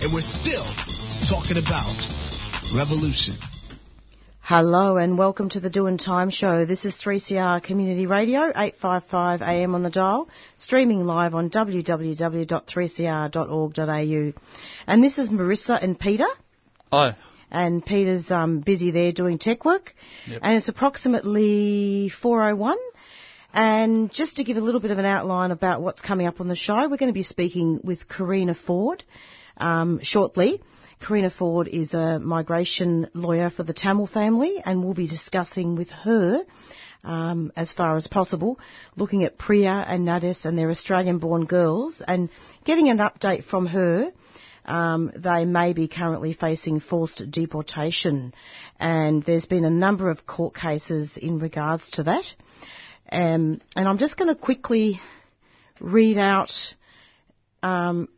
and we're still talking about revolution. Hello and welcome to the Doing Time Show. This is 3CR Community Radio, 855 AM on the dial, streaming live on www.3cr.org.au. And this is Marissa and Peter. Hi. And Peter's um, busy there doing tech work. Yep. And it's approximately 4.01. And just to give a little bit of an outline about what's coming up on the show, we're going to be speaking with Karina Ford um, shortly. Karina Ford is a migration lawyer for the Tamil family, and we'll be discussing with her, um, as far as possible, looking at Priya and Nades and their Australian-born girls, and getting an update from her. Um, they may be currently facing forced deportation, and there's been a number of court cases in regards to that. Um, and I'm just going to quickly read out um,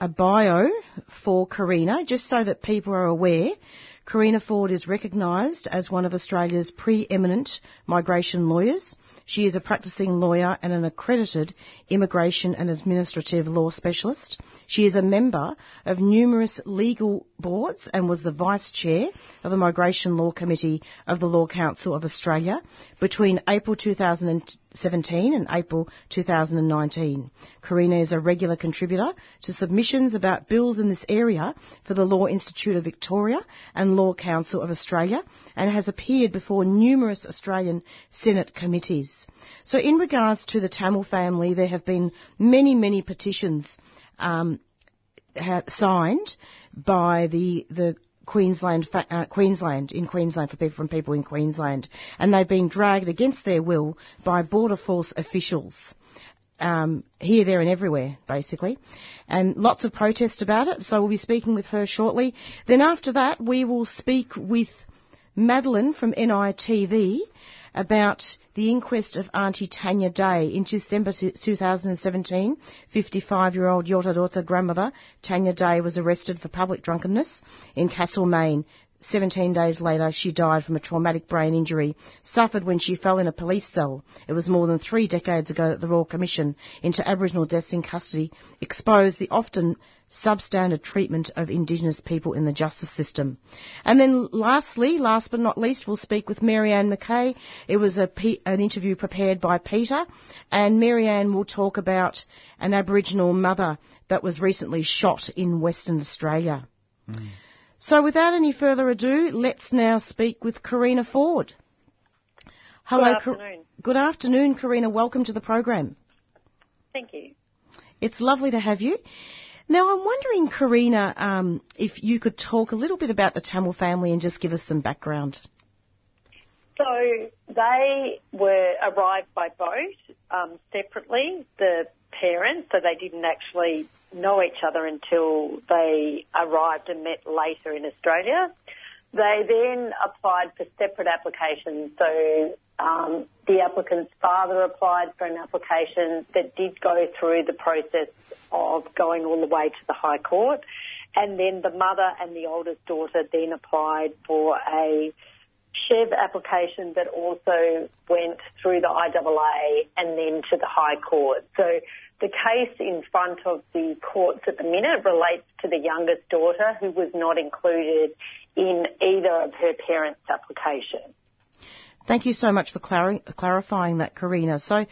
a bio for Karina, just so that people are aware. Karina Ford is recognised as one of Australia's preeminent migration lawyers. She is a practicing lawyer and an accredited immigration and administrative law specialist. She is a member of numerous legal boards and was the vice chair of the Migration Law Committee of the Law Council of Australia between April 2017 and April 2019. Karina is a regular contributor to submissions about bills in this area for the Law Institute of Victoria and Law Council of Australia and has appeared before numerous Australian Senate committees. So in regards to the Tamil family, there have been many, many petitions um, signed by the, the Queensland, uh, Queensland, in Queensland for people from people in Queensland, and they've been dragged against their will by border force officials. Um, here, there, and everywhere, basically, and lots of protest about it. So we'll be speaking with her shortly. Then after that, we will speak with Madeline from NITV about the inquest of Auntie Tanya Day. In December 2017, 55-year-old Yorta Yorta grandmother Tanya Day was arrested for public drunkenness in Castlemaine. 17 days later, she died from a traumatic brain injury suffered when she fell in a police cell. It was more than three decades ago that the Royal Commission into Aboriginal Deaths in Custody exposed the often substandard treatment of Indigenous people in the justice system. And then lastly, last but not least, we'll speak with Marianne McKay. It was a, an interview prepared by Peter, and Marianne will talk about an Aboriginal mother that was recently shot in Western Australia. Mm. So without any further ado, let's now speak with Karina Ford. Hello, good afternoon. good afternoon, Karina. Welcome to the program. Thank you. It's lovely to have you. Now, I'm wondering, Karina, um, if you could talk a little bit about the Tamil family and just give us some background. So they were arrived by boat um, separately. The parents, so they didn't actually know each other until they arrived and met later in Australia. They then applied for separate applications. So um, the applicant's father applied for an application that did go through the process of going all the way to the High Court. And then the mother and the oldest daughter then applied for a SHEV application that also went through the IAA and then to the High Court. So the case in front of the courts at the minute relates to the youngest daughter who was not included in either of her parents' applications. Thank you so much for clar- clarifying that, Karina. So,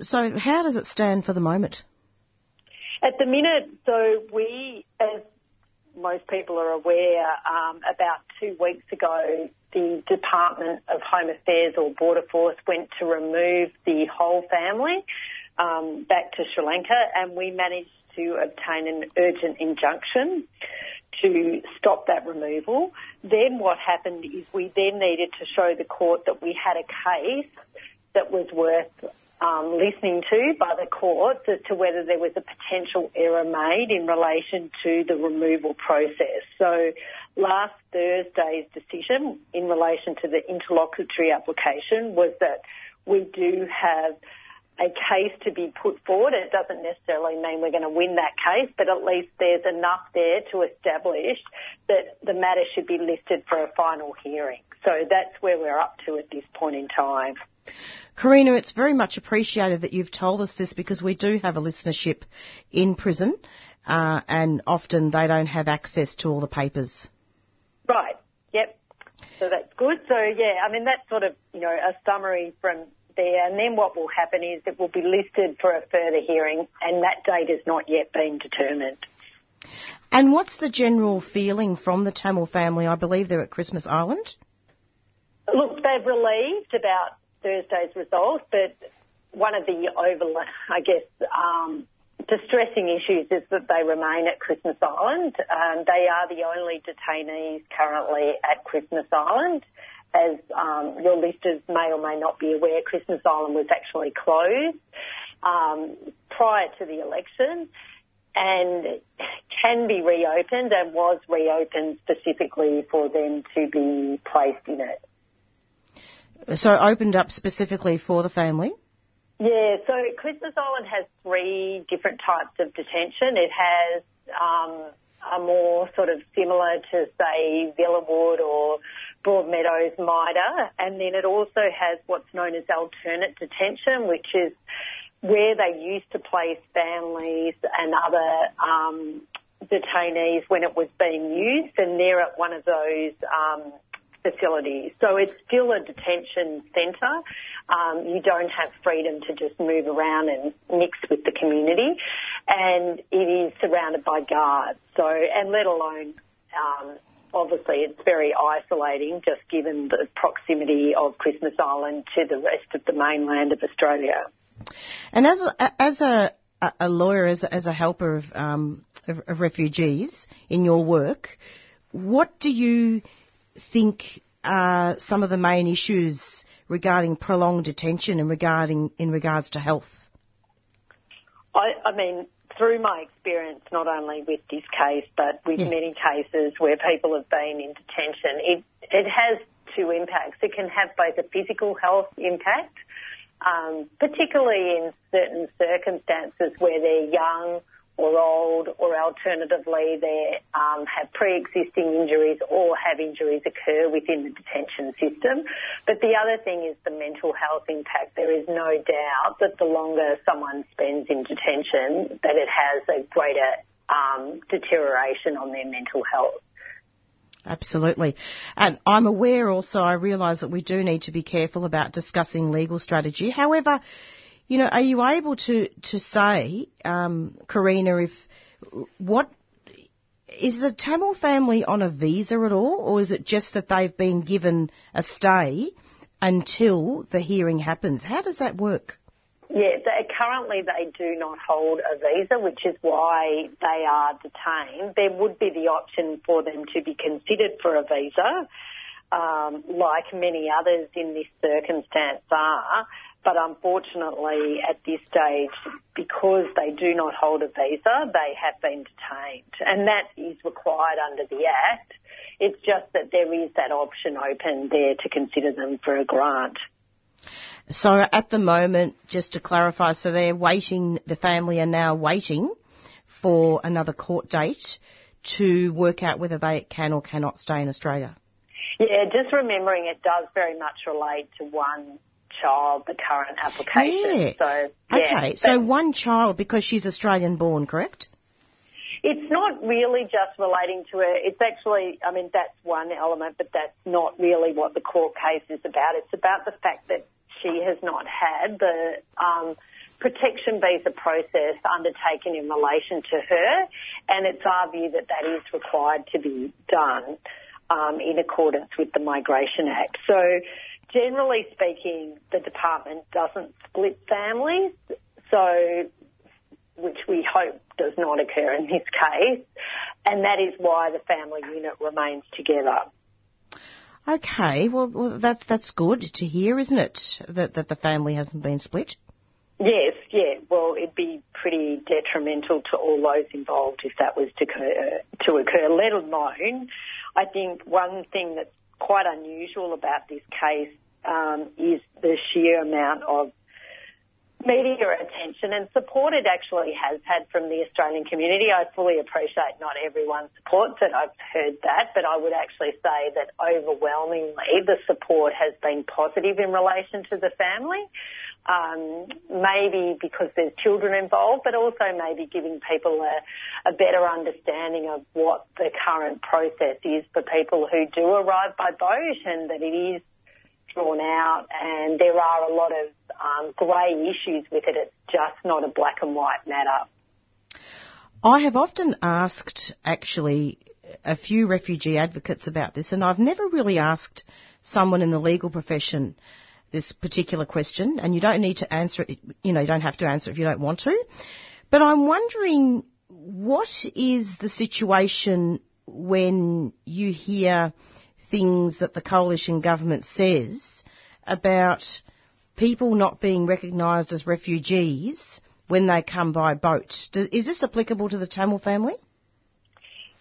so how does it stand for the moment? At the minute, so we, as most people are aware, um, about two weeks ago, the Department of Home Affairs or Border Force went to remove the whole family um, back to Sri Lanka, and we managed to obtain an urgent injunction to stop that removal. Then what happened is we then needed to show the court that we had a case that was worth um, listening to by the courts as to whether there was a potential error made in relation to the removal process. So last Thursday's decision in relation to the interlocutory application was that we do have a case to be put forward. It doesn't necessarily mean we're going to win that case, but at least there's enough there to establish that the matter should be listed for a final hearing. So that's where we're up to at this point in time. Karina, it's very much appreciated that you've told us this because we do have a listenership in prison uh, and often they don't have access to all the papers. Right, yep. So that's good. So yeah, I mean that's sort of, you know, a summary from there and then what will happen is it will be listed for a further hearing and that date has not yet been determined. And what's the general feeling from the Tamil family? I believe they're at Christmas Island. Look, they've relieved about Thursday's result, but one of the over, I guess, um, distressing issues is that they remain at Christmas Island. Um, they are the only detainees currently at Christmas Island. As um, your listeners may or may not be aware, Christmas Island was actually closed um, prior to the election and can be reopened and was reopened specifically for them to be placed in it. So opened up specifically for the family? Yeah, so Christmas Island has three different types of detention. It has um, a more sort of similar to, say, Villawood or Broadmeadows MITA, and then it also has what's known as alternate detention, which is where they used to place families and other um, detainees when it was being used, and they're at one of those um, facilities. So it's still a detention centre. Um, you don't have freedom to just move around and mix with the community, and it is surrounded by guards. So, and let alone, um, obviously, it's very isolating, just given the proximity of Christmas Island to the rest of the mainland of Australia. And as a, as a, a lawyer, as a, as a helper of, um, of, of refugees in your work, what do you think are some of the main issues regarding prolonged detention and regarding in regards to health? I, I mean, through my experience, not only with this case, but with yeah. many cases where people have been in detention, it, it has two impacts. It can have both a physical health impact, um, particularly in certain circumstances where they're young or old, or alternatively they um, have pre-existing injuries or have injuries occur within the detention system. But the other thing is the mental health impact. There is no doubt that the longer someone spends in detention, that it has a greater um, deterioration on their mental health. Absolutely. And I'm aware also, I realise that we do need to be careful about discussing legal strategy. However, you know, are you able to to say, um, Karina, if what is the Tamil family on a visa at all, or is it just that they've been given a stay until the hearing happens? How does that work? Yeah, they, currently they do not hold a visa, which is why they are detained. There would be the option for them to be considered for a visa, um, like many others in this circumstance are. But unfortunately, at this stage, because they do not hold a visa, they have been detained. And that is required under the Act. It's just that there is that option open there to consider them for a grant. So at the moment, just to clarify, so they're waiting, the family are now waiting for another court date to work out whether they can or cannot stay in Australia. Yeah, just remembering it does very much relate to one child, the current application. Yeah. So, yeah. Okay, so one child because she's Australian born, correct? It's not really just relating to her. It's actually, I mean, that's one element, but that's not really what the court case is about. It's about the fact that she has not had the um, protection visa process undertaken in relation to her, and it's our view that that is required to be done um, in accordance with the Migration Act. So, generally speaking, the department doesn't split families, so which we hope does not occur in this case, and that is why the family unit remains together. Okay, well, well, that's that's good to hear, isn't it? That that the family hasn't been split. Yes, yeah. Well, it'd be pretty detrimental to all those involved if that was to occur. To occur, let alone, I think one thing that's quite unusual about this case um, is the sheer amount of media attention and support it actually has had from the Australian community. I fully appreciate not everyone supports it. I've heard that, but I would actually say that overwhelmingly the support has been positive in relation to the family. Um, maybe because there's children involved, but also maybe giving people a, a better understanding of what the current process is for people who do arrive by boat and that it is drawn out, and there are a lot of um, grey issues with it. It's just not a black and white matter. I have often asked, actually, a few refugee advocates about this, and I've never really asked someone in the legal profession this particular question, and you don't need to answer it, you know, you don't have to answer if you don't want to. But I'm wondering what is the situation when you hear things that the coalition government says about people not being recognised as refugees when they come by boat. Is this applicable to the Tamil family?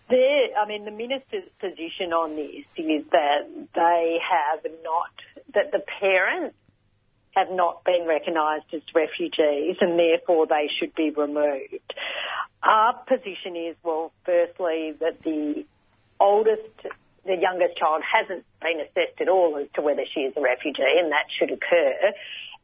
There, I mean, the minister's position on this is that they have not, that the parents have not been recognised as refugees and therefore they should be removed. Our position is, well, firstly, that the oldest the youngest child hasn't been assessed at all as to whether she is a refugee, and that should occur.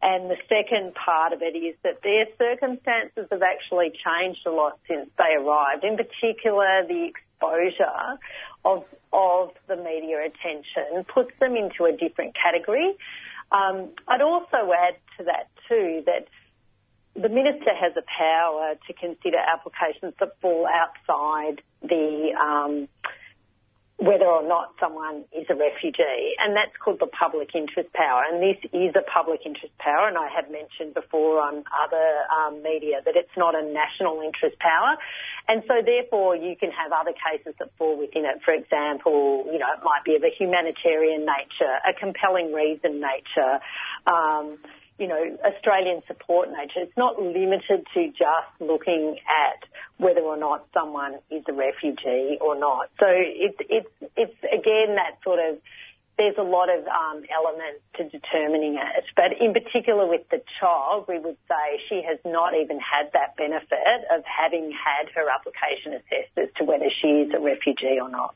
And the second part of it is that their circumstances have actually changed a lot since they arrived. In particular, the exposure of of the media attention puts them into a different category. Um, I'd also add to that too that the minister has a power to consider applications that fall outside the um, whether or not someone is a refugee, and that's called the public interest power. And this is a public interest power, and I have mentioned before on other um, media that it's not a national interest power. And so, therefore, you can have other cases that fall within it. For example, you know, it might be of a humanitarian nature, a compelling reason nature. Um, you know, Australian support nature. It's not limited to just looking at whether or not someone is a refugee or not. So it's it's it's again that sort of there's a lot of um, elements to determining it, but in particular with the child, we would say she has not even had that benefit of having had her application assessed as to whether she is a refugee or not.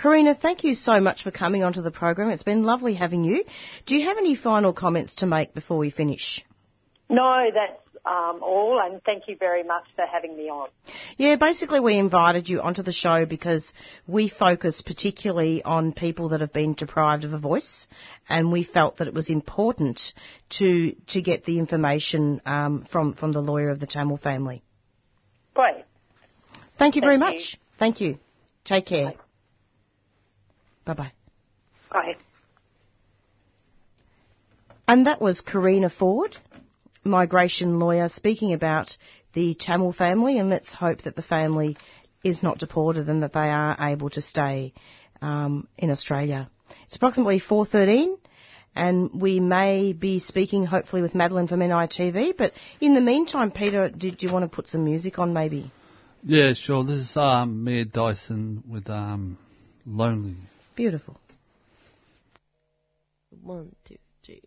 Karina, thank you so much for coming onto the program. It's been lovely having you. Do you have any final comments to make before we finish? No, that's um, all, and thank you very much for having me on. Yeah, basically, we invited you onto the show because we focus particularly on people that have been deprived of a voice, and we felt that it was important to to get the information um, from from the lawyer of the Tamil family. Great. Thank you very thank much. You. Thank you. Take care. Bye. Bye bye. Bye. And that was Karina Ford, migration lawyer, speaking about the Tamil family, and let's hope that the family is not deported and that they are able to stay um, in Australia. It's approximately 4.13 and we may be speaking hopefully with Madeline from NITV, but in the meantime, Peter, did you want to put some music on maybe? Yeah, sure. This is um, Mia Dyson with um, Lonely. Beautiful. One, two, three.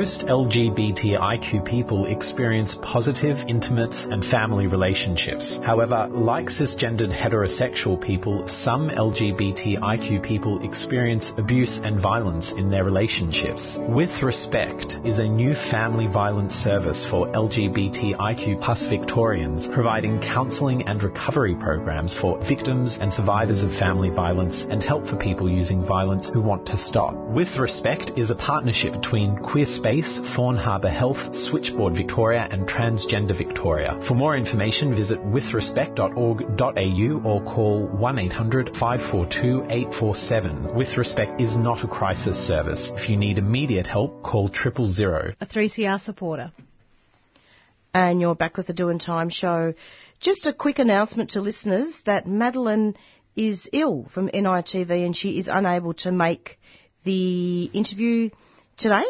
Most LGBTIQ people experience positive, intimate, and family relationships. However, like cisgendered heterosexual people, some LGBTIQ people experience abuse and violence in their relationships. With Respect is a new family violence service for LGBTIQ plus Victorians, providing counselling and recovery programs for victims and survivors of family violence and help for people using violence who want to stop. With Respect is a partnership between Queer Space, Thorn Harbour Health, Switchboard Victoria, and Transgender Victoria. For more information, visit withrespect.org.au or call 1800 542 847. With Respect is not a crisis service. If you need immediate help, call triple zero. A 3CR supporter. And you're back with the Do Doing Time show. Just a quick announcement to listeners that Madeline is ill from NITV and she is unable to make the interview today.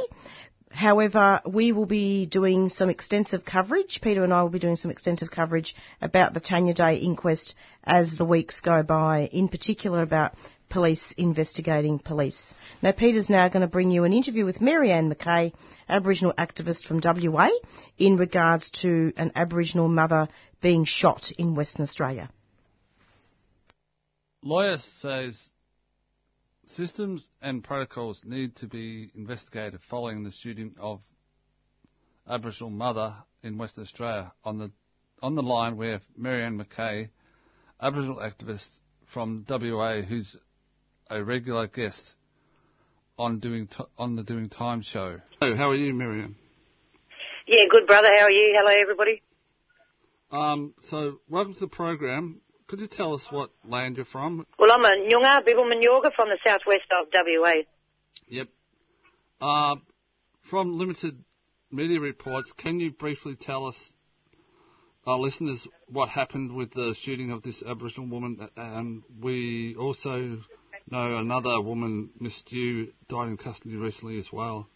However, we will be doing some extensive coverage. Peter and I will be doing some extensive coverage about the Tanya Day inquest as the weeks go by, in particular about police investigating police. Now, Peter's now going to bring you an interview with Marianne McKay, Aboriginal activist from WA, in regards to an Aboriginal mother being shot in Western Australia. Lawyer says systems and protocols need to be investigated following the shooting of Aboriginal mother in Western Australia. On the on the line we have Marianne McKay, Aboriginal activist from WA, who's a regular guest on doing t- on the Doing Time show. Oh, how are you, Marianne? Yeah, good brother. How are you? Hello, everybody. Um, so welcome to the program. Could you tell us what land you're from? Well, I'm a Nyunga, Bibbulmun Yorga from the southwest of WA. Yep. Uh, from limited media reports, can you briefly tell us, our listeners, what happened with the shooting of this Aboriginal woman? And we also know another woman, Miss Stew, died in custody recently as well.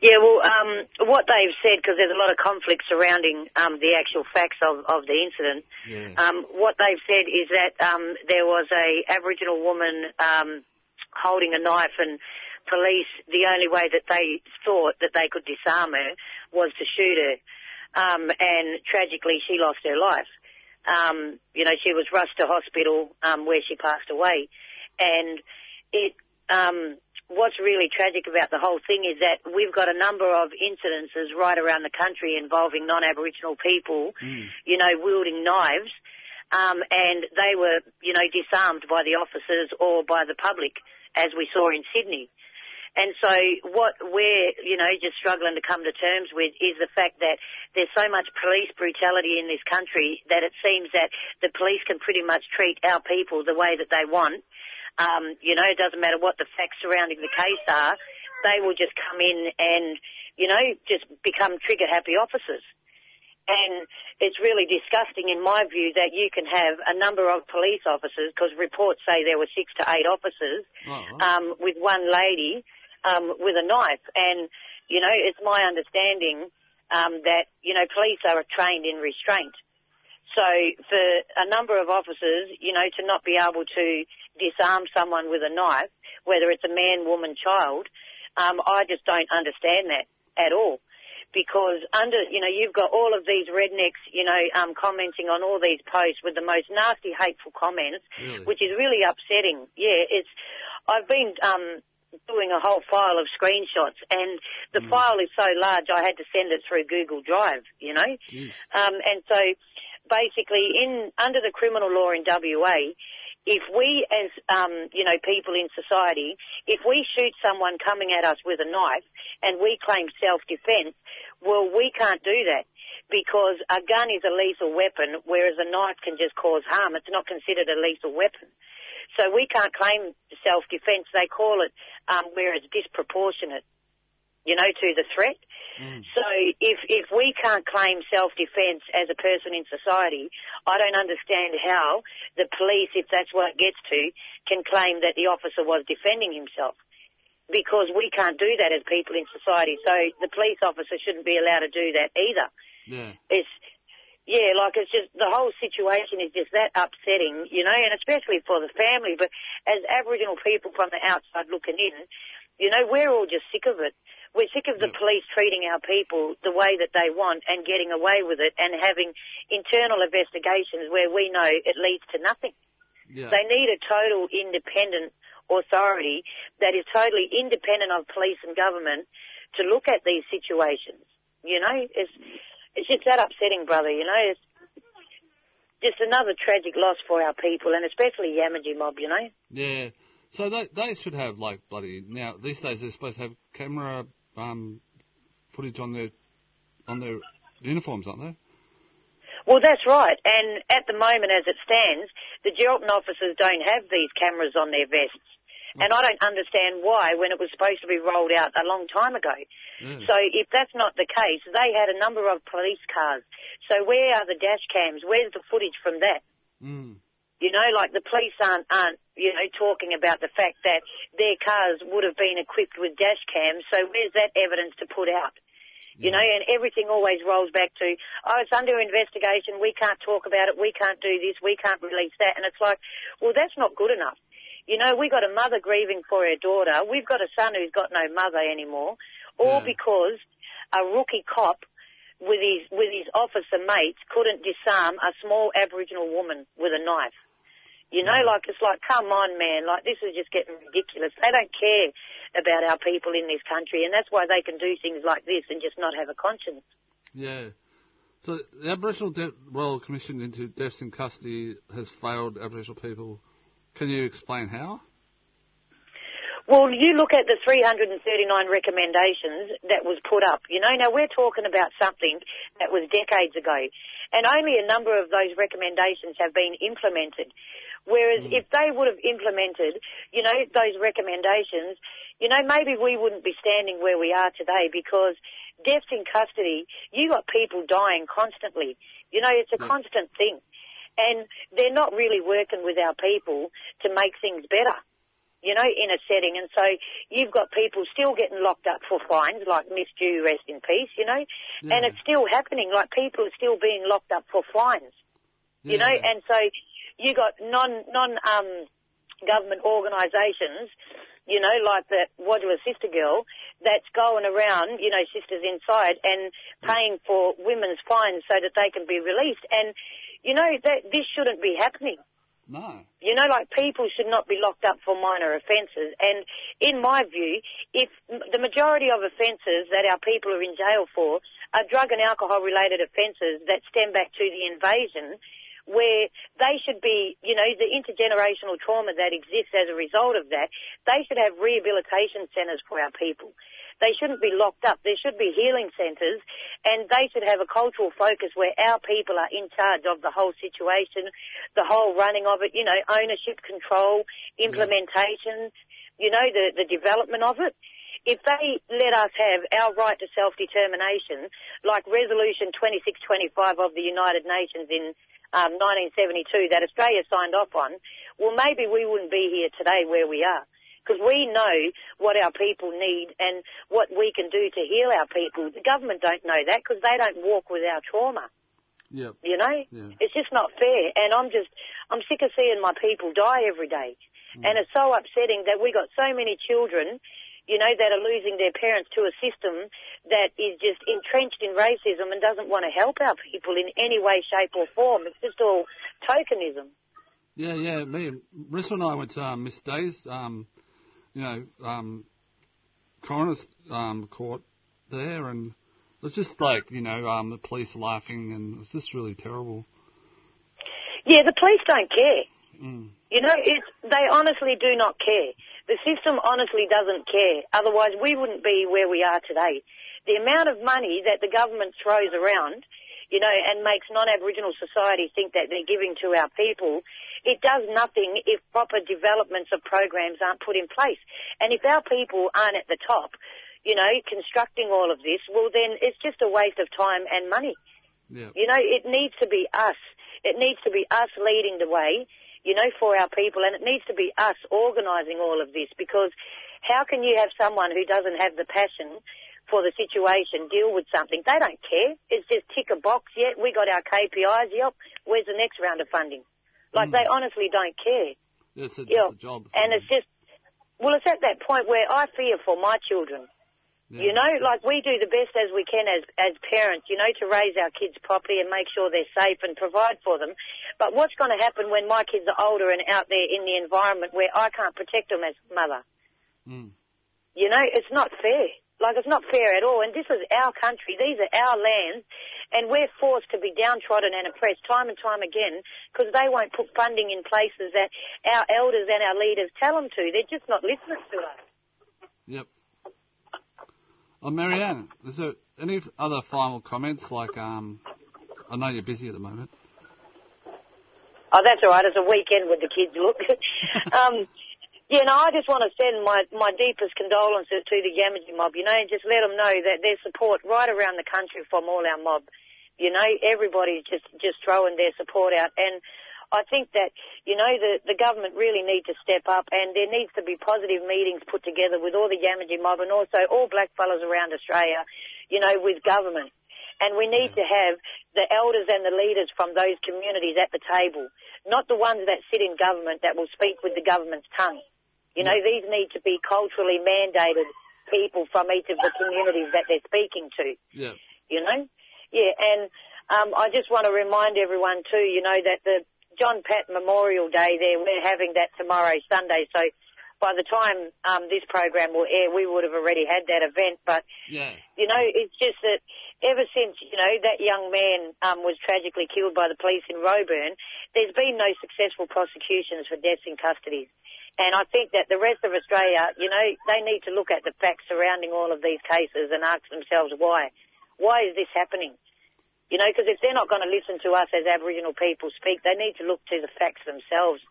Yeah, well, um, what they've said, because there's a lot of conflict surrounding um, the actual facts of, of the incident, yeah. um, what they've said is that um, there was a Aboriginal woman um, holding a knife and police, the only way that they thought that they could disarm her was to shoot her. Um, and tragically, she lost her life. Um, you know, she was rushed to hospital um, where she passed away. And it, um, what's really tragic about the whole thing is that we've got a number of incidences right around the country involving non-Aboriginal people, mm. you know, wielding knives, um, and they were, you know, disarmed by the officers or by the public, as we saw in Sydney. And so what we're, you know, just struggling to come to terms with is the fact that there's so much police brutality in this country that it seems that the police can pretty much treat our people the way that they want um, you know, it doesn't matter what the facts surrounding the case are. They will just come in and, you know, just become trigger happy officers. And it's really disgusting in my view that you can have a number of police officers, because reports say there were six to eight officers, oh. um, with one lady, um, with a knife. And, you know, it's my understanding, um, that, you know, police are trained in restraint. So for a number of officers, you know, to not be able to disarm someone with a knife, whether it's a man, woman, child, um, I just don't understand that at all. Because under, you know, you've got all of these rednecks, you know, um, commenting on all these posts with the most nasty, hateful comments, really? which is really upsetting. Yeah, it's, I've been, um, doing a whole file of screenshots and the Mm. file is so large I had to send it through Google Drive, you know. Jeez. Um, and so basically in, under the criminal law in WA, if we as, um, you know, people in society, if we shoot someone coming at us with a knife and we claim self-defense, well, we can't do that because a gun is a lethal weapon, whereas a knife can just cause harm. It's not considered a lethal weapon. So we can't claim self-defense. They call it um, where it's disproportionate, you know, to the threat. Mm. So if if we can't claim self-defense as a person in society, I don't understand how the police, if that's what it gets to, can claim that the officer was defending himself. Because we can't do that as people in society. So the police officer shouldn't be allowed to do that either. Yeah. It's yeah, like it's just the whole situation is just that upsetting, you know, and especially for the family. But as Aboriginal people from the outside looking in, you know, we're all just sick of it. We're sick of the police treating our people the way that they want and getting away with it and having internal investigations where we know it leads to nothing. Yeah. They need a total independent authority that is totally independent of police and government to look at these situations. You know, it's it's just that upsetting, brother. You know, it's just another tragic loss for our people and especially Yamaji mob. You know. Yeah. So they they should have like bloody now these days they're supposed to have camera um, footage on their on their uniforms, aren't they? Well, that's right. And at the moment, as it stands, the Geraldton officers don't have these cameras on their vests. And I don't understand why when it was supposed to be rolled out a long time ago. So if that's not the case, they had a number of police cars. So where are the dash cams? Where's the footage from that? Mm. You know, like the police aren't, aren't, you know, talking about the fact that their cars would have been equipped with dash cams. So where's that evidence to put out? You know, and everything always rolls back to, oh, it's under investigation, we can't talk about it, we can't do this, we can't release that. And it's like, well, that's not good enough. You know, we've got a mother grieving for her daughter, we've got a son who's got no mother anymore, all Yeah. because a rookie cop with his, with his officer mates couldn't disarm a small Aboriginal woman with a knife. You know, like it's like, come on, man, like this is just getting ridiculous. They don't care about our people in this country, and that's why they can do things like this and just not have a conscience. Yeah. So the Aboriginal De- Royal Commission into Deaths in Custody has failed Aboriginal people. Can you explain how? Well, you look at the 339 recommendations that was put up. You know, now we're talking about something that was decades ago, and only a number of those recommendations have been implemented. Whereas hmm. if they would have implemented, you know, those recommendations, you know, maybe we wouldn't be standing where we are today because deaths in custody, you got people dying constantly. You know, it's a hmm. constant thing. And they're not really working with our people to make things better you know, in a setting. And so you've got people still getting locked up for fines, like Miss Dhu, rest in peace, you know, and it's still happening. Like people are still being locked up for fines, you know, and so you got non non um, government organisations, you know, like the Wadula Sister Girl, that's going around, you know, sisters inside and paying for women's fines so that they can be released. And you know that this shouldn't be happening. No. You know, like people should not be locked up for minor offences. And in my view, if the majority of offences that our people are in jail for are drug and alcohol related offences that stem back to the invasion, where they should be, you know, the intergenerational trauma that exists as a result of that, they should have rehabilitation centres for our people. They shouldn't be locked up. There should be healing centres and they should have a cultural focus where our people are in charge of the whole situation, the whole running of it, you know, ownership, control, implementation, you know, the, the development of it. If they let us have our right to self-determination, like Resolution 2625 of the United Nations in um, 1972 that Australia signed off on, well, maybe we wouldn't be here today where we are because we know what our people need and what we can do to heal our people. The government don't know that because they don't walk with our trauma. Yep. You know, Yeah. it's just not fair. And I'm just, I'm sick of seeing my people die every day. And it's so upsetting that we got so many children, you know, that are losing their parents to a system that is just entrenched in racism and doesn't want to help our people in any way, shape or form. It's just all tokenism. Yeah, yeah. Me and Rissa and I went to um, Miss Day's, um, you know, um, coroner's um, court there, and it's just like, you know, um, the police laughing, and it was just really terrible. Yeah, the police don't care. Mm. You know, it's, they honestly do not care. The system honestly doesn't care. Otherwise, we wouldn't be where we are today. The amount of money that the government throws around, you know, and makes non-Aboriginal society think that they're giving to our people, it does nothing if proper developments of programs aren't put in place. And if our people aren't at the top, you know, constructing all of this, well then it's just a waste of time and money. Yeah. You know, it needs to be us. It needs to be us leading the way, you know, for our people, and it needs to be us organising all of this because how can you have someone who doesn't have the passion for the situation deal with something? They don't care. It's just tick a box. Yep, we got our KPIs. Yep, where's the next round of funding? Like they hmm. honestly don't care. Yeah, it's Yeah. a job. And it's just, well, it's at that point where I fear for my children. Yeah. You know, like we do the best as we can as as parents, you know, to raise our kids properly and make sure they're safe and provide for them. But what's going to happen when my kids are older and out there in the environment where I can't protect them as mother? Mm. You know, it's not fair. Like it's not fair at all. And this is our country. These are our lands. And we're forced to be downtrodden and oppressed time and time again because they won't put funding in places that our elders and our leaders tell them to. They're just not listening to us. Yep. Oh, Marianne, is there any other final comments? Like, um, I know you're busy at the moment. Oh, that's all right. It's a weekend with the kids. Look, um, yeah, no, I just want to send my my deepest condolences to the Yamaji mob. You know, and just let them know that their support right around the country from all our mob. You know, everybody's just just throwing their support out, and I think that you know the the government really need to step up, and there needs to be positive meetings put together with all the Yamaji mob and also all blackfellas around Australia. You know, with government. And we need to have the elders and the leaders from those communities at the table, not the ones that sit in government that will speak with the government's tongue. You know, these need to be culturally mandated people from each of the communities that they're speaking to. Yeah. You know? Yeah, and um, I just want to remind everyone too, you know, that the John Pat Memorial Day there, we're having that tomorrow, Sunday, so by the time um, this program will air, we would have already had that event. But Yeah. you know, it's just that ever since, you know, that young man um, was tragically killed by the police in Roebourne, there's been no successful prosecutions for deaths in custody. And I think that the rest of Australia, you know, they need to look at the facts surrounding all of these cases and ask themselves why. Why is this happening? You know, because if they're not going to listen to us as Aboriginal people speak, they need to look to the facts themselves.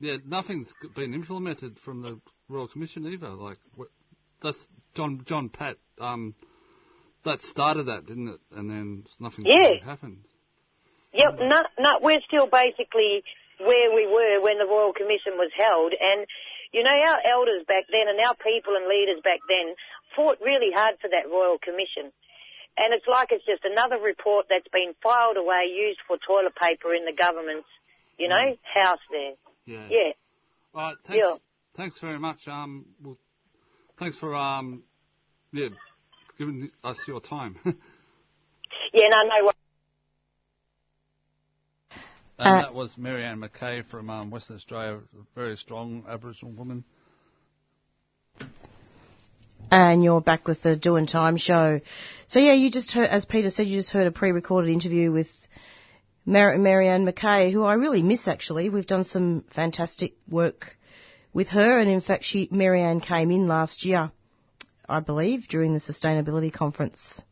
Yeah, nothing's been implemented from the Royal Commission either. Like, that's John John Pat. Um, that started that, didn't it? And then nothing Yeah. happened. Yep, no, no, we're still basically where we were when the Royal Commission was held. And, you know, our elders back then and our people and leaders back then fought really hard for that Royal Commission. And it's like it's just another report that's been filed away, used for toilet paper in the government's, you know, house there. Yeah. Yeah. All right. Thanks. Yeah. Thanks very much. Um, well, thanks for um, yeah, giving us your time. Yeah, no, no, wor- Uh, that was Marianne McKay from um, Western Australia, a very strong Aboriginal woman. And you're back with the Doing Time show. So yeah, you just heard, as Peter said, you just heard a pre-recorded interview with Mar- Marianne McKay, who I really miss actually. We've done some fantastic work with her, and in fact, she Marianne came in last year, I believe, during the sustainability conference.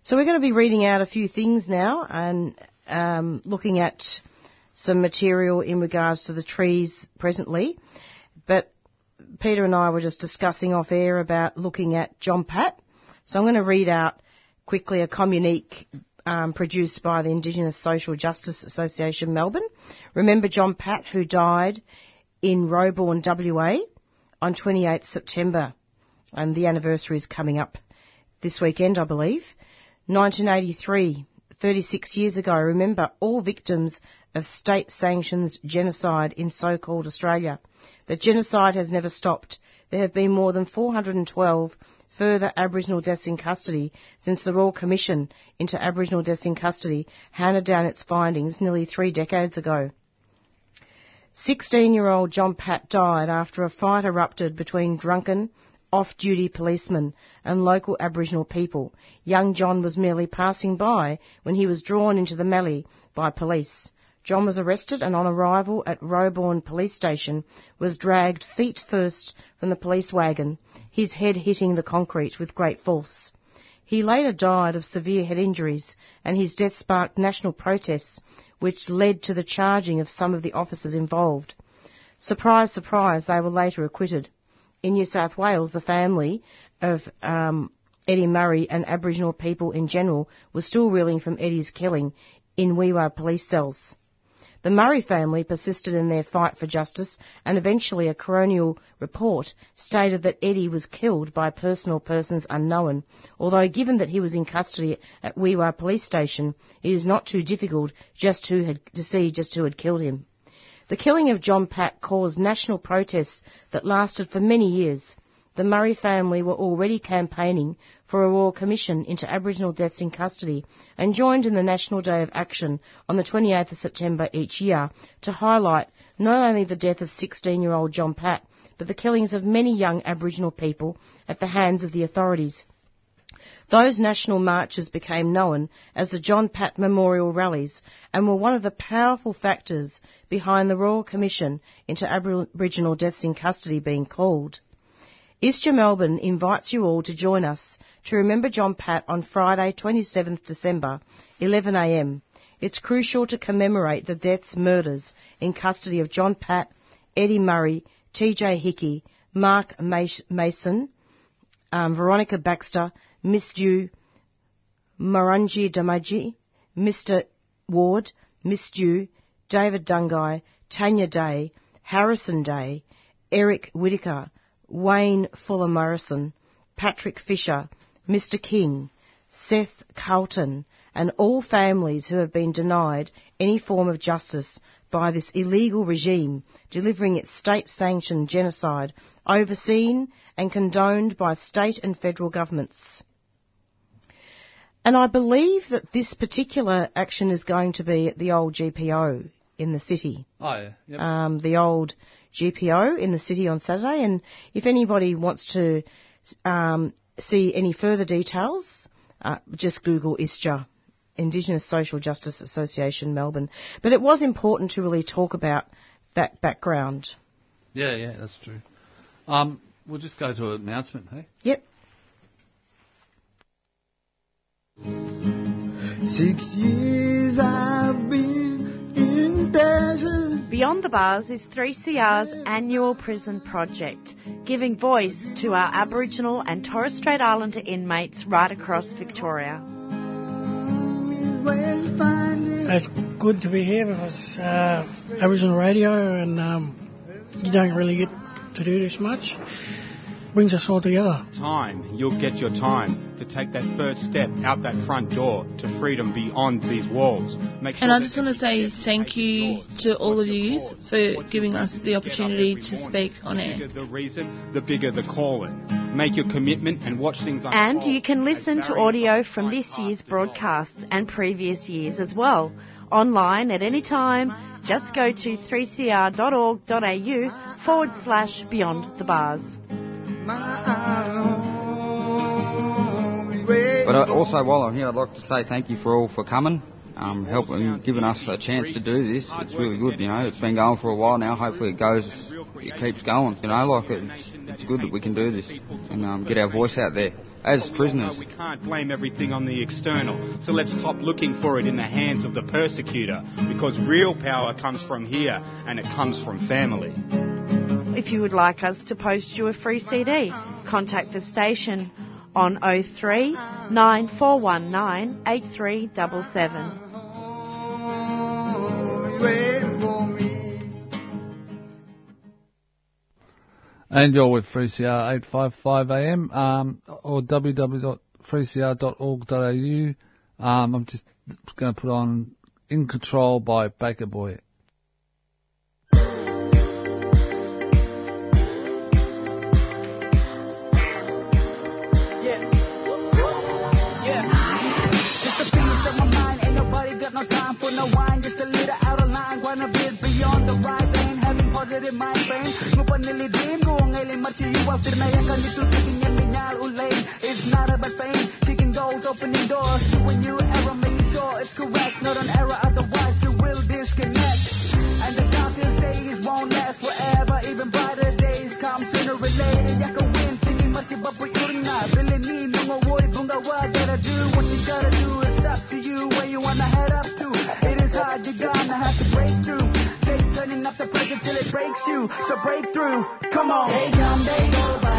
So we're going to be reading out a few things now and um, looking at some material in regards to the trees presently, but Peter and I were just discussing off air about looking at John Pat. So I'm going to read out quickly a communique um, produced by the Indigenous Social Justice Association Melbourne. Remember John Pat, who died in Roebourne, WA, on 28th September, and the anniversary is coming up this weekend, I believe. 1983, 36 years ago, remember all victims of state sanctioned genocide in so-called Australia. The genocide has never stopped. There have been more than 412 further Aboriginal deaths in custody since the Royal Commission into Aboriginal deaths in custody handed down its findings nearly three decades ago. 16 year old John Pat died after a fight erupted between drunken, off duty policemen and local Aboriginal people. Young John was merely passing by when he was drawn into the melee by police. John was arrested and on arrival at Roebourne Police Station was dragged feet first from the police wagon, his head hitting the concrete with great force. He later died of severe head injuries and his death sparked national protests which led to the charging of some of the officers involved. Surprise, surprise, they were later acquitted. In New South Wales, the family of um, Eddie Murray and Aboriginal people in general were still reeling from Eddie's killing in Wee-Waa police cells. The Murray family persisted in their fight for justice and eventually a coronial report stated that Eddie was killed by personal persons unknown, although given that he was in custody at Wee-Waa police station, it is not too difficult just had, to see just who had killed him. The killing of John Pat caused national protests that lasted for many years. The Murray family were already campaigning for a Royal Commission into Aboriginal deaths in custody and joined in the National Day of Action on the 28th of September each year to highlight not only the death of 16-year-old John Pat, but the killings of many young Aboriginal people at the hands of the authorities. Those national marches became known as the John Pat Memorial Rallies and were one of the powerful factors behind the Royal Commission into Aboriginal deaths in custody being called. ISJA Melbourne invites you all to join us to remember John Pat on Friday 27th December, 11am. It's crucial to commemorate the deaths, murders in custody of John Pat, Eddie Murray, TJ Hickey, Mark Mason, um, Veronica Baxter, Miss Dhu, Mulrunji Doomadgee, Mr. Ward, Miss Dhu, David Dungay, Tanya Day, Harrison Day, Eric Whitaker, Wayne Fella Morrison, Patrick Fisher, Mr. King, Seth Carlton, and all families who have been denied any form of justice by this illegal regime delivering its state-sanctioned genocide overseen and condoned by state and federal governments. And I believe that this particular action is going to be at the old GPO in the city. Oh, yeah. Yep. Um, the old GPO in the city on Saturday. And if anybody wants to um, see any further details, uh, just Google ISJA, Indigenous Social Justice Association Melbourne. But it was important to really talk about that background. Yeah, yeah, that's true. Um, we'll just go to an announcement, hey? Yep. Six years I've been in desert. Beyond the Bars is 3CR's annual prison project, giving voice to our Aboriginal and Torres Strait Islander inmates right across Victoria. It's good to be here because uh, Aboriginal radio and um, you don't really get to do this much. Brings us all together. Time, you'll get your time to take that first step out that front door to freedom beyond these walls. Make sure and I just want to say thank you to all of you for giving us the opportunity to speak on air. The reason, the bigger the calling. Make your commitment and watch things unfold. And you can listen to audio from this year's broadcasts and previous years as well. Online at any time, just go to 3cr.org.au forward slash beyond the bars. But uh, also, while I'm here, I'd like to say thank you for all for coming, um, helping, giving us a chance to do this. It's really good, you know. It's been going for a while now. Hopefully, it goes, it keeps going. You know, like it's, it's good that we can do this and um, get our voice out there as prisoners. We can't blame everything on the external, so let's stop looking for it in the hands of the persecutor, because real power comes from here and it comes from family. If you would like us to post you a free CD, contact the station on 03 9419 8377. And you're with 3CR 855 AM um, or www.3cr.org.au. Um, I'm just going to put on In Control by Baker Boy. Nilidin ko ang iling marchiwa Firnayan ka nito tigin yan minyal ulay. It's not about fame Kicking goals, opening doors a new era, making sure it's correct Not an error, So break through. Come on. They come, they go,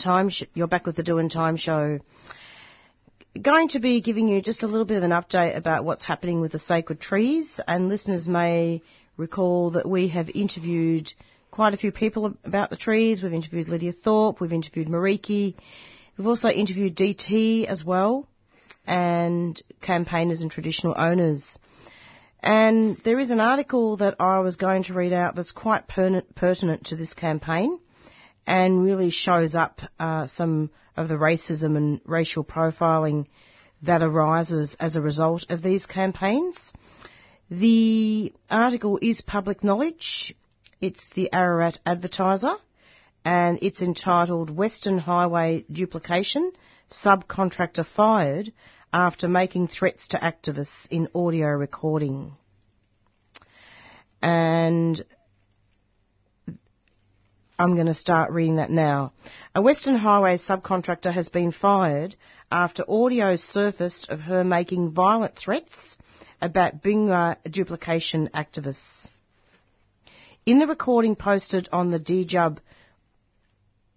Time. Sh- you're back with the Doing Time show. Going to be giving you just a little bit of an update about what's happening with the sacred trees, and listeners may recall that we have interviewed quite a few people about the trees. We've interviewed Lydia Thorpe, we've interviewed Mariki, we've also interviewed DT as well, and campaigners and traditional owners. And there is an article that I was going to read out that's quite pertinent to this campaign and really shows up uh, some of the racism and racial profiling that arises as a result of these campaigns. The article is public knowledge. It's the Ararat Advertiser and it's entitled Western Highway Duplication Subcontractor Fired After Making Threats to Activists in Audio Recording. And I'm going to start reading that now. A Western Highway subcontractor has been fired after audio surfaced of her making violent threats about Binga duplication activists. In the recording posted on the Djab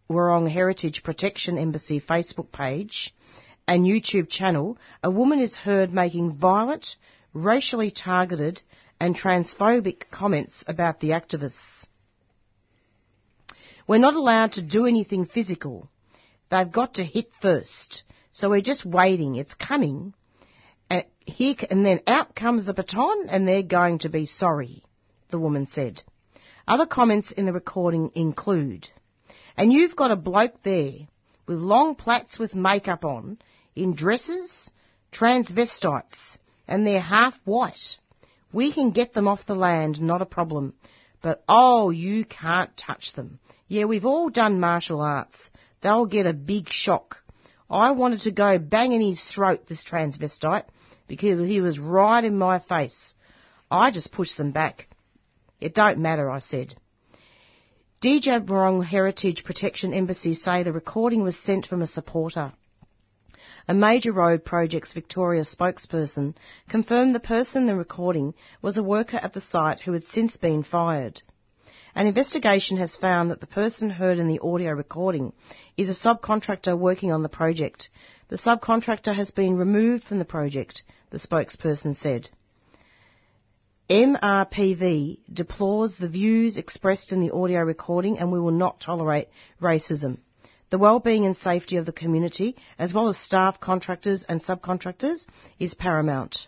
Wurrung Heritage Protection Embassy Facebook page and YouTube channel, a woman is heard making violent, racially targeted and transphobic comments about the activists. We're not allowed to do anything physical. They've got to hit first. So we're just waiting. It's coming. And, here, and then out comes the baton and they're going to be sorry, the woman said. Other comments in the recording include, and you've got a bloke there with long plaits with makeup on, in dresses, transvestites, and they're half white. We can get them off the land, not a problem. But oh, you can't touch them. Yeah, we've all done martial arts. They'll get a big shock. I wanted to go bang in his throat, this transvestite, because he was right in my face. I just pushed them back. It don't matter, I said. DJ Heritage Protection Embassy say the recording was sent from a supporter. A Major Road Projects Victoria spokesperson confirmed the person in the recording was a worker at the site who had since been fired. An investigation has found that the person heard in the audio recording is a subcontractor working on the project. The subcontractor has been removed from the project, the spokesperson said. MRPV deplores the views expressed in the audio recording and we will not tolerate racism. The well-being and safety of the community, as well as staff, contractors and subcontractors, is paramount.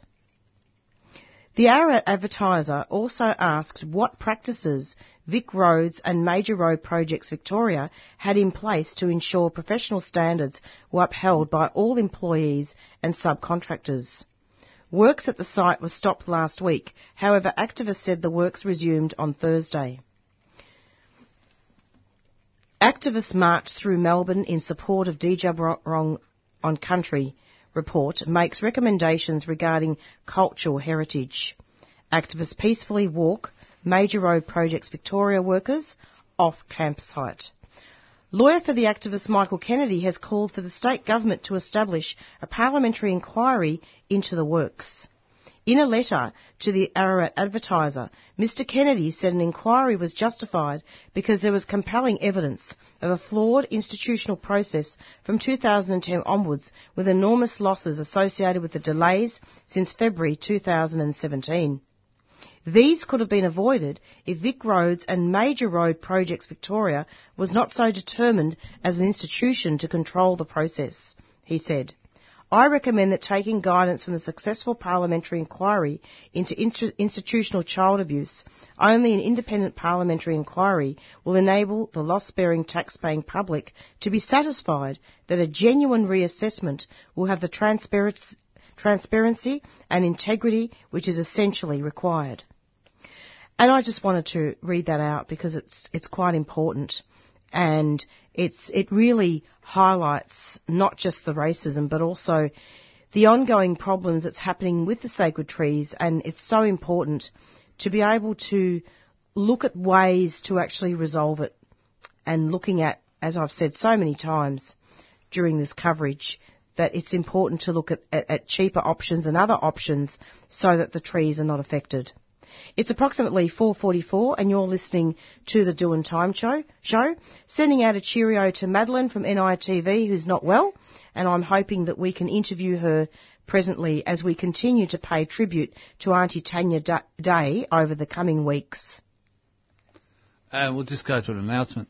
The Ararat Advertiser also asked what practices Vic Roads and Major Road Projects Victoria had in place to ensure professional standards were upheld by all employees and subcontractors. Works at the site were stopped last week. However, activists said the works resumed on Thursday. Activists marched through Melbourne in support of Djab Wurrung on Country report makes recommendations regarding cultural heritage. Activists peacefully walk major road projects Victoria workers off campsite. Lawyer for the activist Michael Kennedy has called for the state government to establish a parliamentary inquiry into the works. In a letter to the Ararat Advertiser, Mr Kennedy said an inquiry was justified because there was compelling evidence of a flawed institutional process from 2010 onwards with enormous losses associated with the delays since February 2017. These could have been avoided if Vic Roads and Major Road Projects Victoria was not so determined as an institution to control the process, he said. I recommend that taking guidance from the successful parliamentary inquiry into institutional child abuse, only an independent parliamentary inquiry will enable the loss-bearing tax-paying public to be satisfied that a genuine reassessment will have the transparency and integrity which is essentially required. And I just wanted to read that out because it's it's quite important, and it's it really highlights not just the racism but also the ongoing problems that's happening with the sacred trees, and it's so important to be able to look at ways to actually resolve it, and looking at, as I've said so many times during this coverage, that it's important to look at, at, at cheaper options and other options so that the trees are not affected. It's approximately 4.44 and you're listening to the Doin' Time show, show. Sending out a cheerio to Madeline from NITV who's not well and I'm hoping that we can interview her presently as we continue to pay tribute to Auntie Tanya Day over the coming weeks. And we'll just go to an announcement.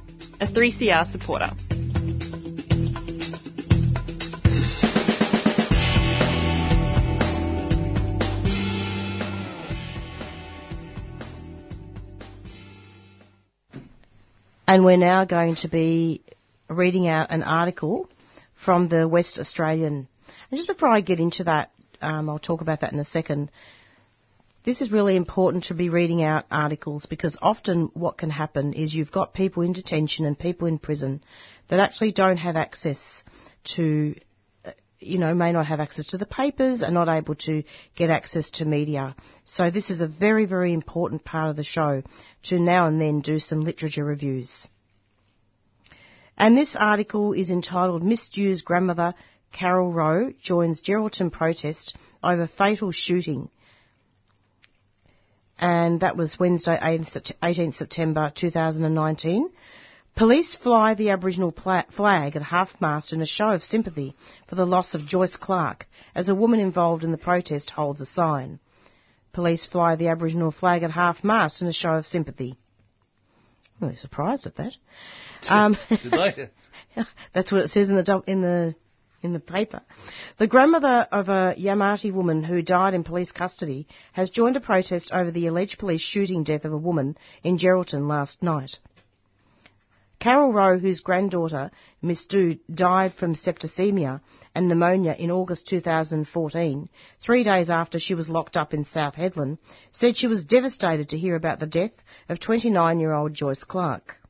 a 3CR supporter. And we're now going to be reading out an article from the West Australian. And just before I get into that, um, I'll talk about that in a second. This is really important to be reading out articles because often what can happen is you've got people in detention and people in prison that actually don't have access to, uh, you know, may not have access to the papers, are not able to get access to media. So this is a very, very important part of the show to now and then do some literature reviews. And this article is entitled Miss Dhu's Grandmother Carol Rowe joins Geraldton protest over fatal shooting and that was Wednesday, 18th September 2019. Police fly the Aboriginal flag at half-mast in a show of sympathy for the loss of Joyce Clark as a woman involved in the protest holds a sign. Police fly the Aboriginal flag at half-mast in a show of sympathy. Really surprised at that. Um, Did they? that's what it says in the in the in the paper. The grandmother of a Yamatji woman who died in police custody has joined a protest over the alleged police shooting death of a woman in Geraldton last night. Carol Rowe, whose granddaughter, Miss Dhu, died from septicemia and pneumonia in August 2014, three days after she was locked up in South Hedland, said she was devastated to hear about the death of 29-year-old Joyce Clark.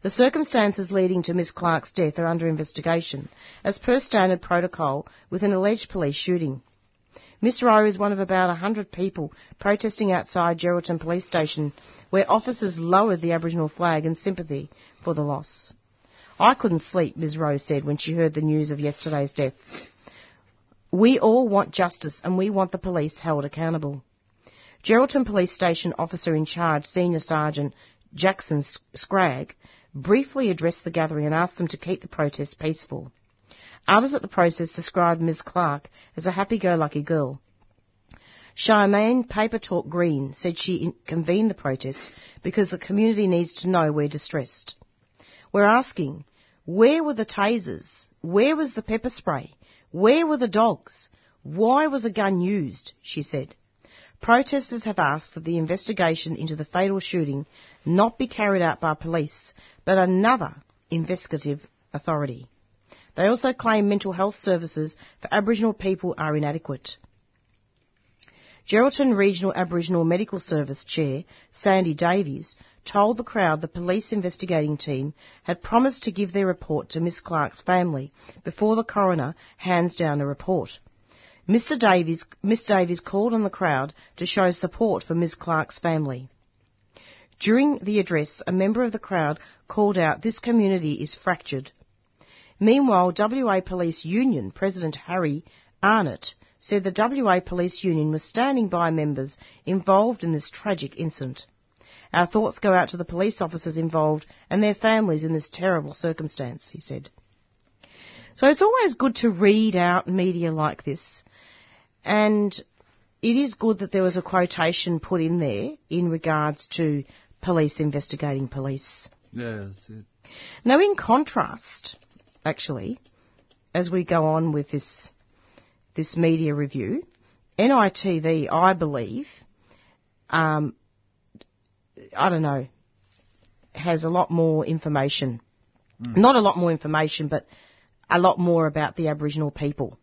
The circumstances leading to Miss Clark's death are under investigation, as per standard protocol with an alleged police shooting. Miss Rowe is one of about a hundred people protesting outside Geraldton Police Station, where officers lowered the Aboriginal flag in sympathy for the loss. I couldn't sleep, Ms Rowe said when she heard the news of yesterday's death. We all want justice and we want the police held accountable. Geraldton Police Station officer in charge, Senior Sergeant Jackson Scragg, briefly addressed the gathering and asked them to keep the protest peaceful. Others at the protest described Ms Clark as a happy-go-lucky girl. Charmaine Papertalk Green said she convened the protest because the community needs to know we're distressed. We're asking, where were the tasers? Where was the pepper spray? Where were the dogs? Why was a gun used? She said. Protesters have asked that the investigation into the fatal shooting not be carried out by police, but another investigative authority. They also claim mental health services for Aboriginal people are inadequate. Geraldton Regional Aboriginal Medical Service Chair Sandy Davies told the crowd the police investigating team had promised to give their report to Miss Clark's family before the coroner hands down a report. Mr. Davies, Miss Davies called on the crowd to show support for Ms. Clark's family. During the address, a member of the crowd called out, This community is fractured. Meanwhile, WA Police Union President Harry Arnott said the WA Police Union was standing by members involved in this tragic incident. Our thoughts go out to the police officers involved and their families in this terrible circumstance, he said. So it's always good to read out media like this. And it is good that there was a quotation put in there in regards to police investigating police. Yeah, that's it. Now, in contrast, actually, as we go on with this this media review, NITV, I believe, um, I don't know, has a lot more information. Not a lot more information, but a lot more about the Aboriginal people.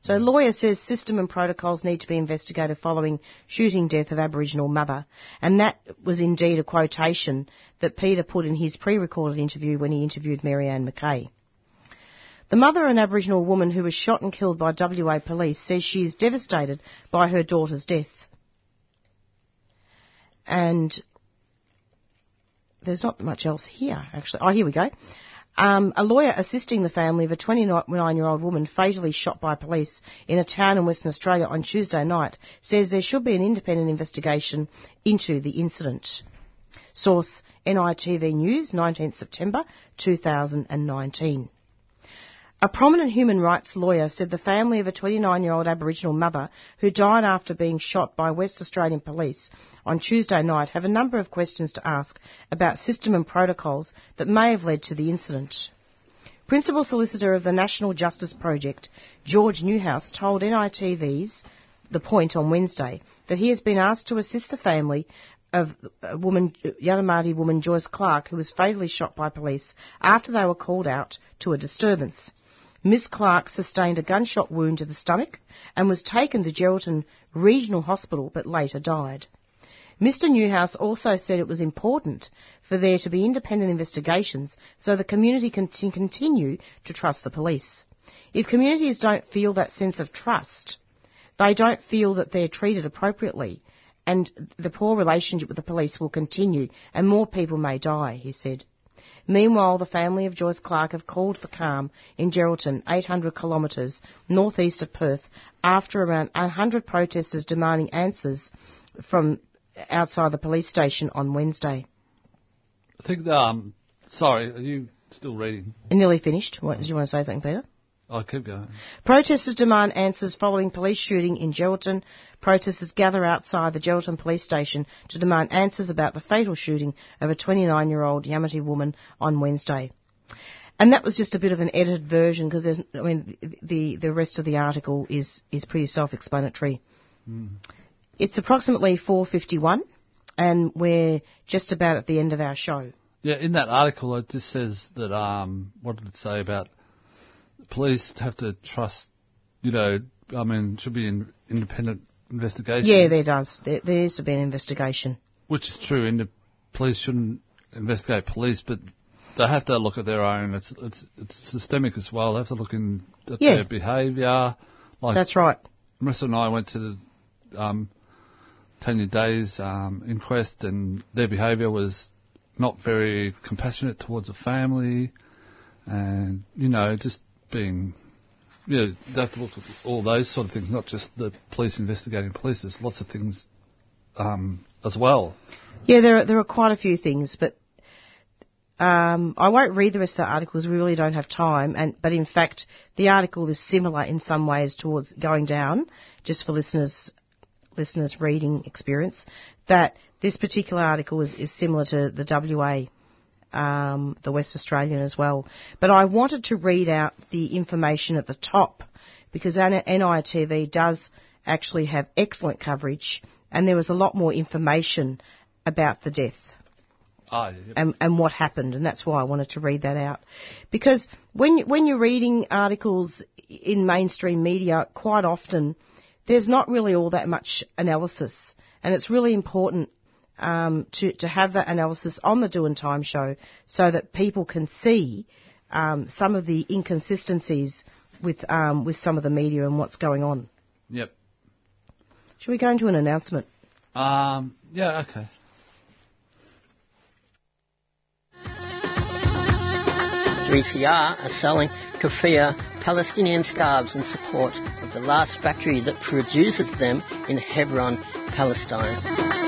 So mm. lawyer says system and protocols need to be investigated following shooting death of Aboriginal mother. And that was indeed a quotation that Peter put in his pre-recorded interview when he interviewed Marianne McKay. The mother, an Aboriginal woman who was shot and killed by WA police, says she is devastated by her daughter's death. And there's not much else here, actually. Oh, here we go. Um, a lawyer assisting the family of a 29-year-old woman fatally shot by police in a town in Western Australia on Tuesday night says there should be an independent investigation into the incident. Source NITV News, 19th September 2019. A prominent human rights lawyer said the family of a 29 year old Aboriginal mother who died after being shot by West Australian police on Tuesday night have a number of questions to ask about system and protocols that may have led to the incident. Principal Solicitor of the National Justice Project, George Newhouse, told NITV's The Point on Wednesday that he has been asked to assist the family of a woman, Yanomati woman Joyce Clark, who was fatally shot by police after they were called out to a disturbance. Miss Clark sustained a gunshot wound to the stomach and was taken to Geraldton Regional Hospital but later died. Mr Newhouse also said it was important for there to be independent investigations so the community can t- continue to trust the police. If communities don't feel that sense of trust, they don't feel that they're treated appropriately and the poor relationship with the police will continue and more people may die, he said. Meanwhile, the family of Joyce Clark have called for calm in Geraldton, 800 kilometres northeast of Perth, after around 100 protesters demanding answers from outside the police station on Wednesday. I think, um, sorry, are you still reading? Nearly finished. What, did you want to say something, Peter? I'll keep going. Protesters demand answers following police shooting in Geraldton. Protesters gather outside the Geraldton police station to demand answers about the fatal shooting of a 29-year-old Yamatji woman on Wednesday. And that was just a bit of an edited version because there's, I mean, the the rest of the article is is pretty self-explanatory. Mm. It's approximately 4:51, and we're just about at the end of our show. Yeah, in that article it just says that, um, what did it say about police have to trust, you know, I mean, should be an independent investigation. Yeah, there does. There, there needs to be an investigation. Which is true. And the police shouldn't investigate police, but they have to look at their own. It's it's it's systemic as well. They have to look in at Yeah. their behaviour. Like That's right. Marissa and I went to the um, Tanya Day's um, inquest, and their behaviour was not very compassionate towards the family, and you know, just being. You know, they have to look at all those sort of things, not just the police investigating police. There's lots of things um, as well. Yeah, there are, there are quite a few things, but um, I won't read the rest of the articles. We really don't have time. And but in fact, the article is similar in some ways towards going down. Just for listeners listeners' reading experience that this particular article is, is similar to the WA, um, the West Australian as well. But I wanted to read out the information at the top because NITV does actually have excellent coverage and there was a lot more information about the death Oh, yeah. and, and what happened, and that's why I wanted to read that out. Because when when you're reading articles in mainstream media, quite often there's not really all that much analysis, and it's really important um, to to have that analysis on the Doing Time show so that people can see um, some of the inconsistencies with um, with some of the media and what's going on. Yep. Should we go into an announcement? Um, yeah, okay. 3CR are selling kafir Palestinian scarves in support of the last factory that produces them in Hebron, Palestine.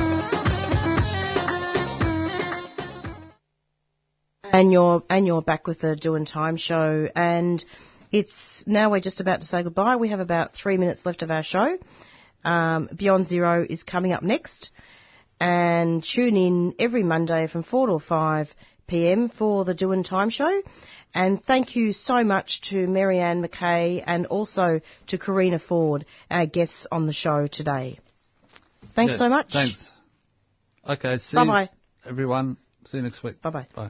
And you're and you're back with the Doing Time show, and it's now we're just about to say goodbye. We have about three minutes left of our show. Um, Beyond Zero is coming up next, and tune in every Monday from four to five p.m. for the Doing Time show. And thank you so much to Marianne McKay and also to Karina Ford, our guests on the show today. Thanks Yeah, so much. Thanks. Okay, see Bye-bye. you, everyone. See you next week. Bye-bye. Bye.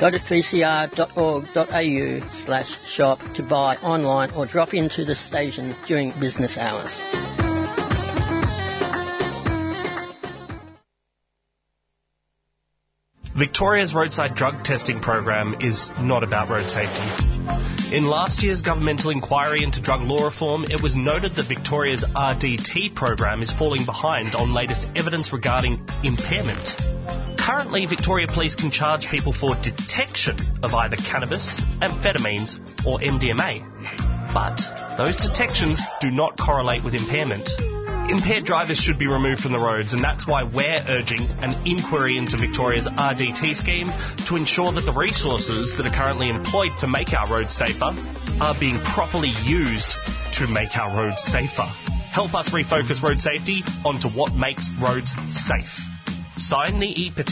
Go to 3cr.org.au slash shop to buy online or drop into the station during business hours. Victoria's roadside drug testing program is not about road safety. In last year's governmental inquiry into drug law reform, it was noted that Victoria's RDT program is falling behind on latest evidence regarding impairment. Currently, Victoria Police can charge people for detection of either cannabis, amphetamines, or MDMA. But those detections do not correlate with impairment. Impaired drivers should be removed from the roads, and that's why we're urging an inquiry into Victoria's RDT scheme to ensure that the resources that are currently employed to make our roads safer are being properly used to make our roads safer. Help us refocus road safety onto what makes roads safe. Sign the e-petition.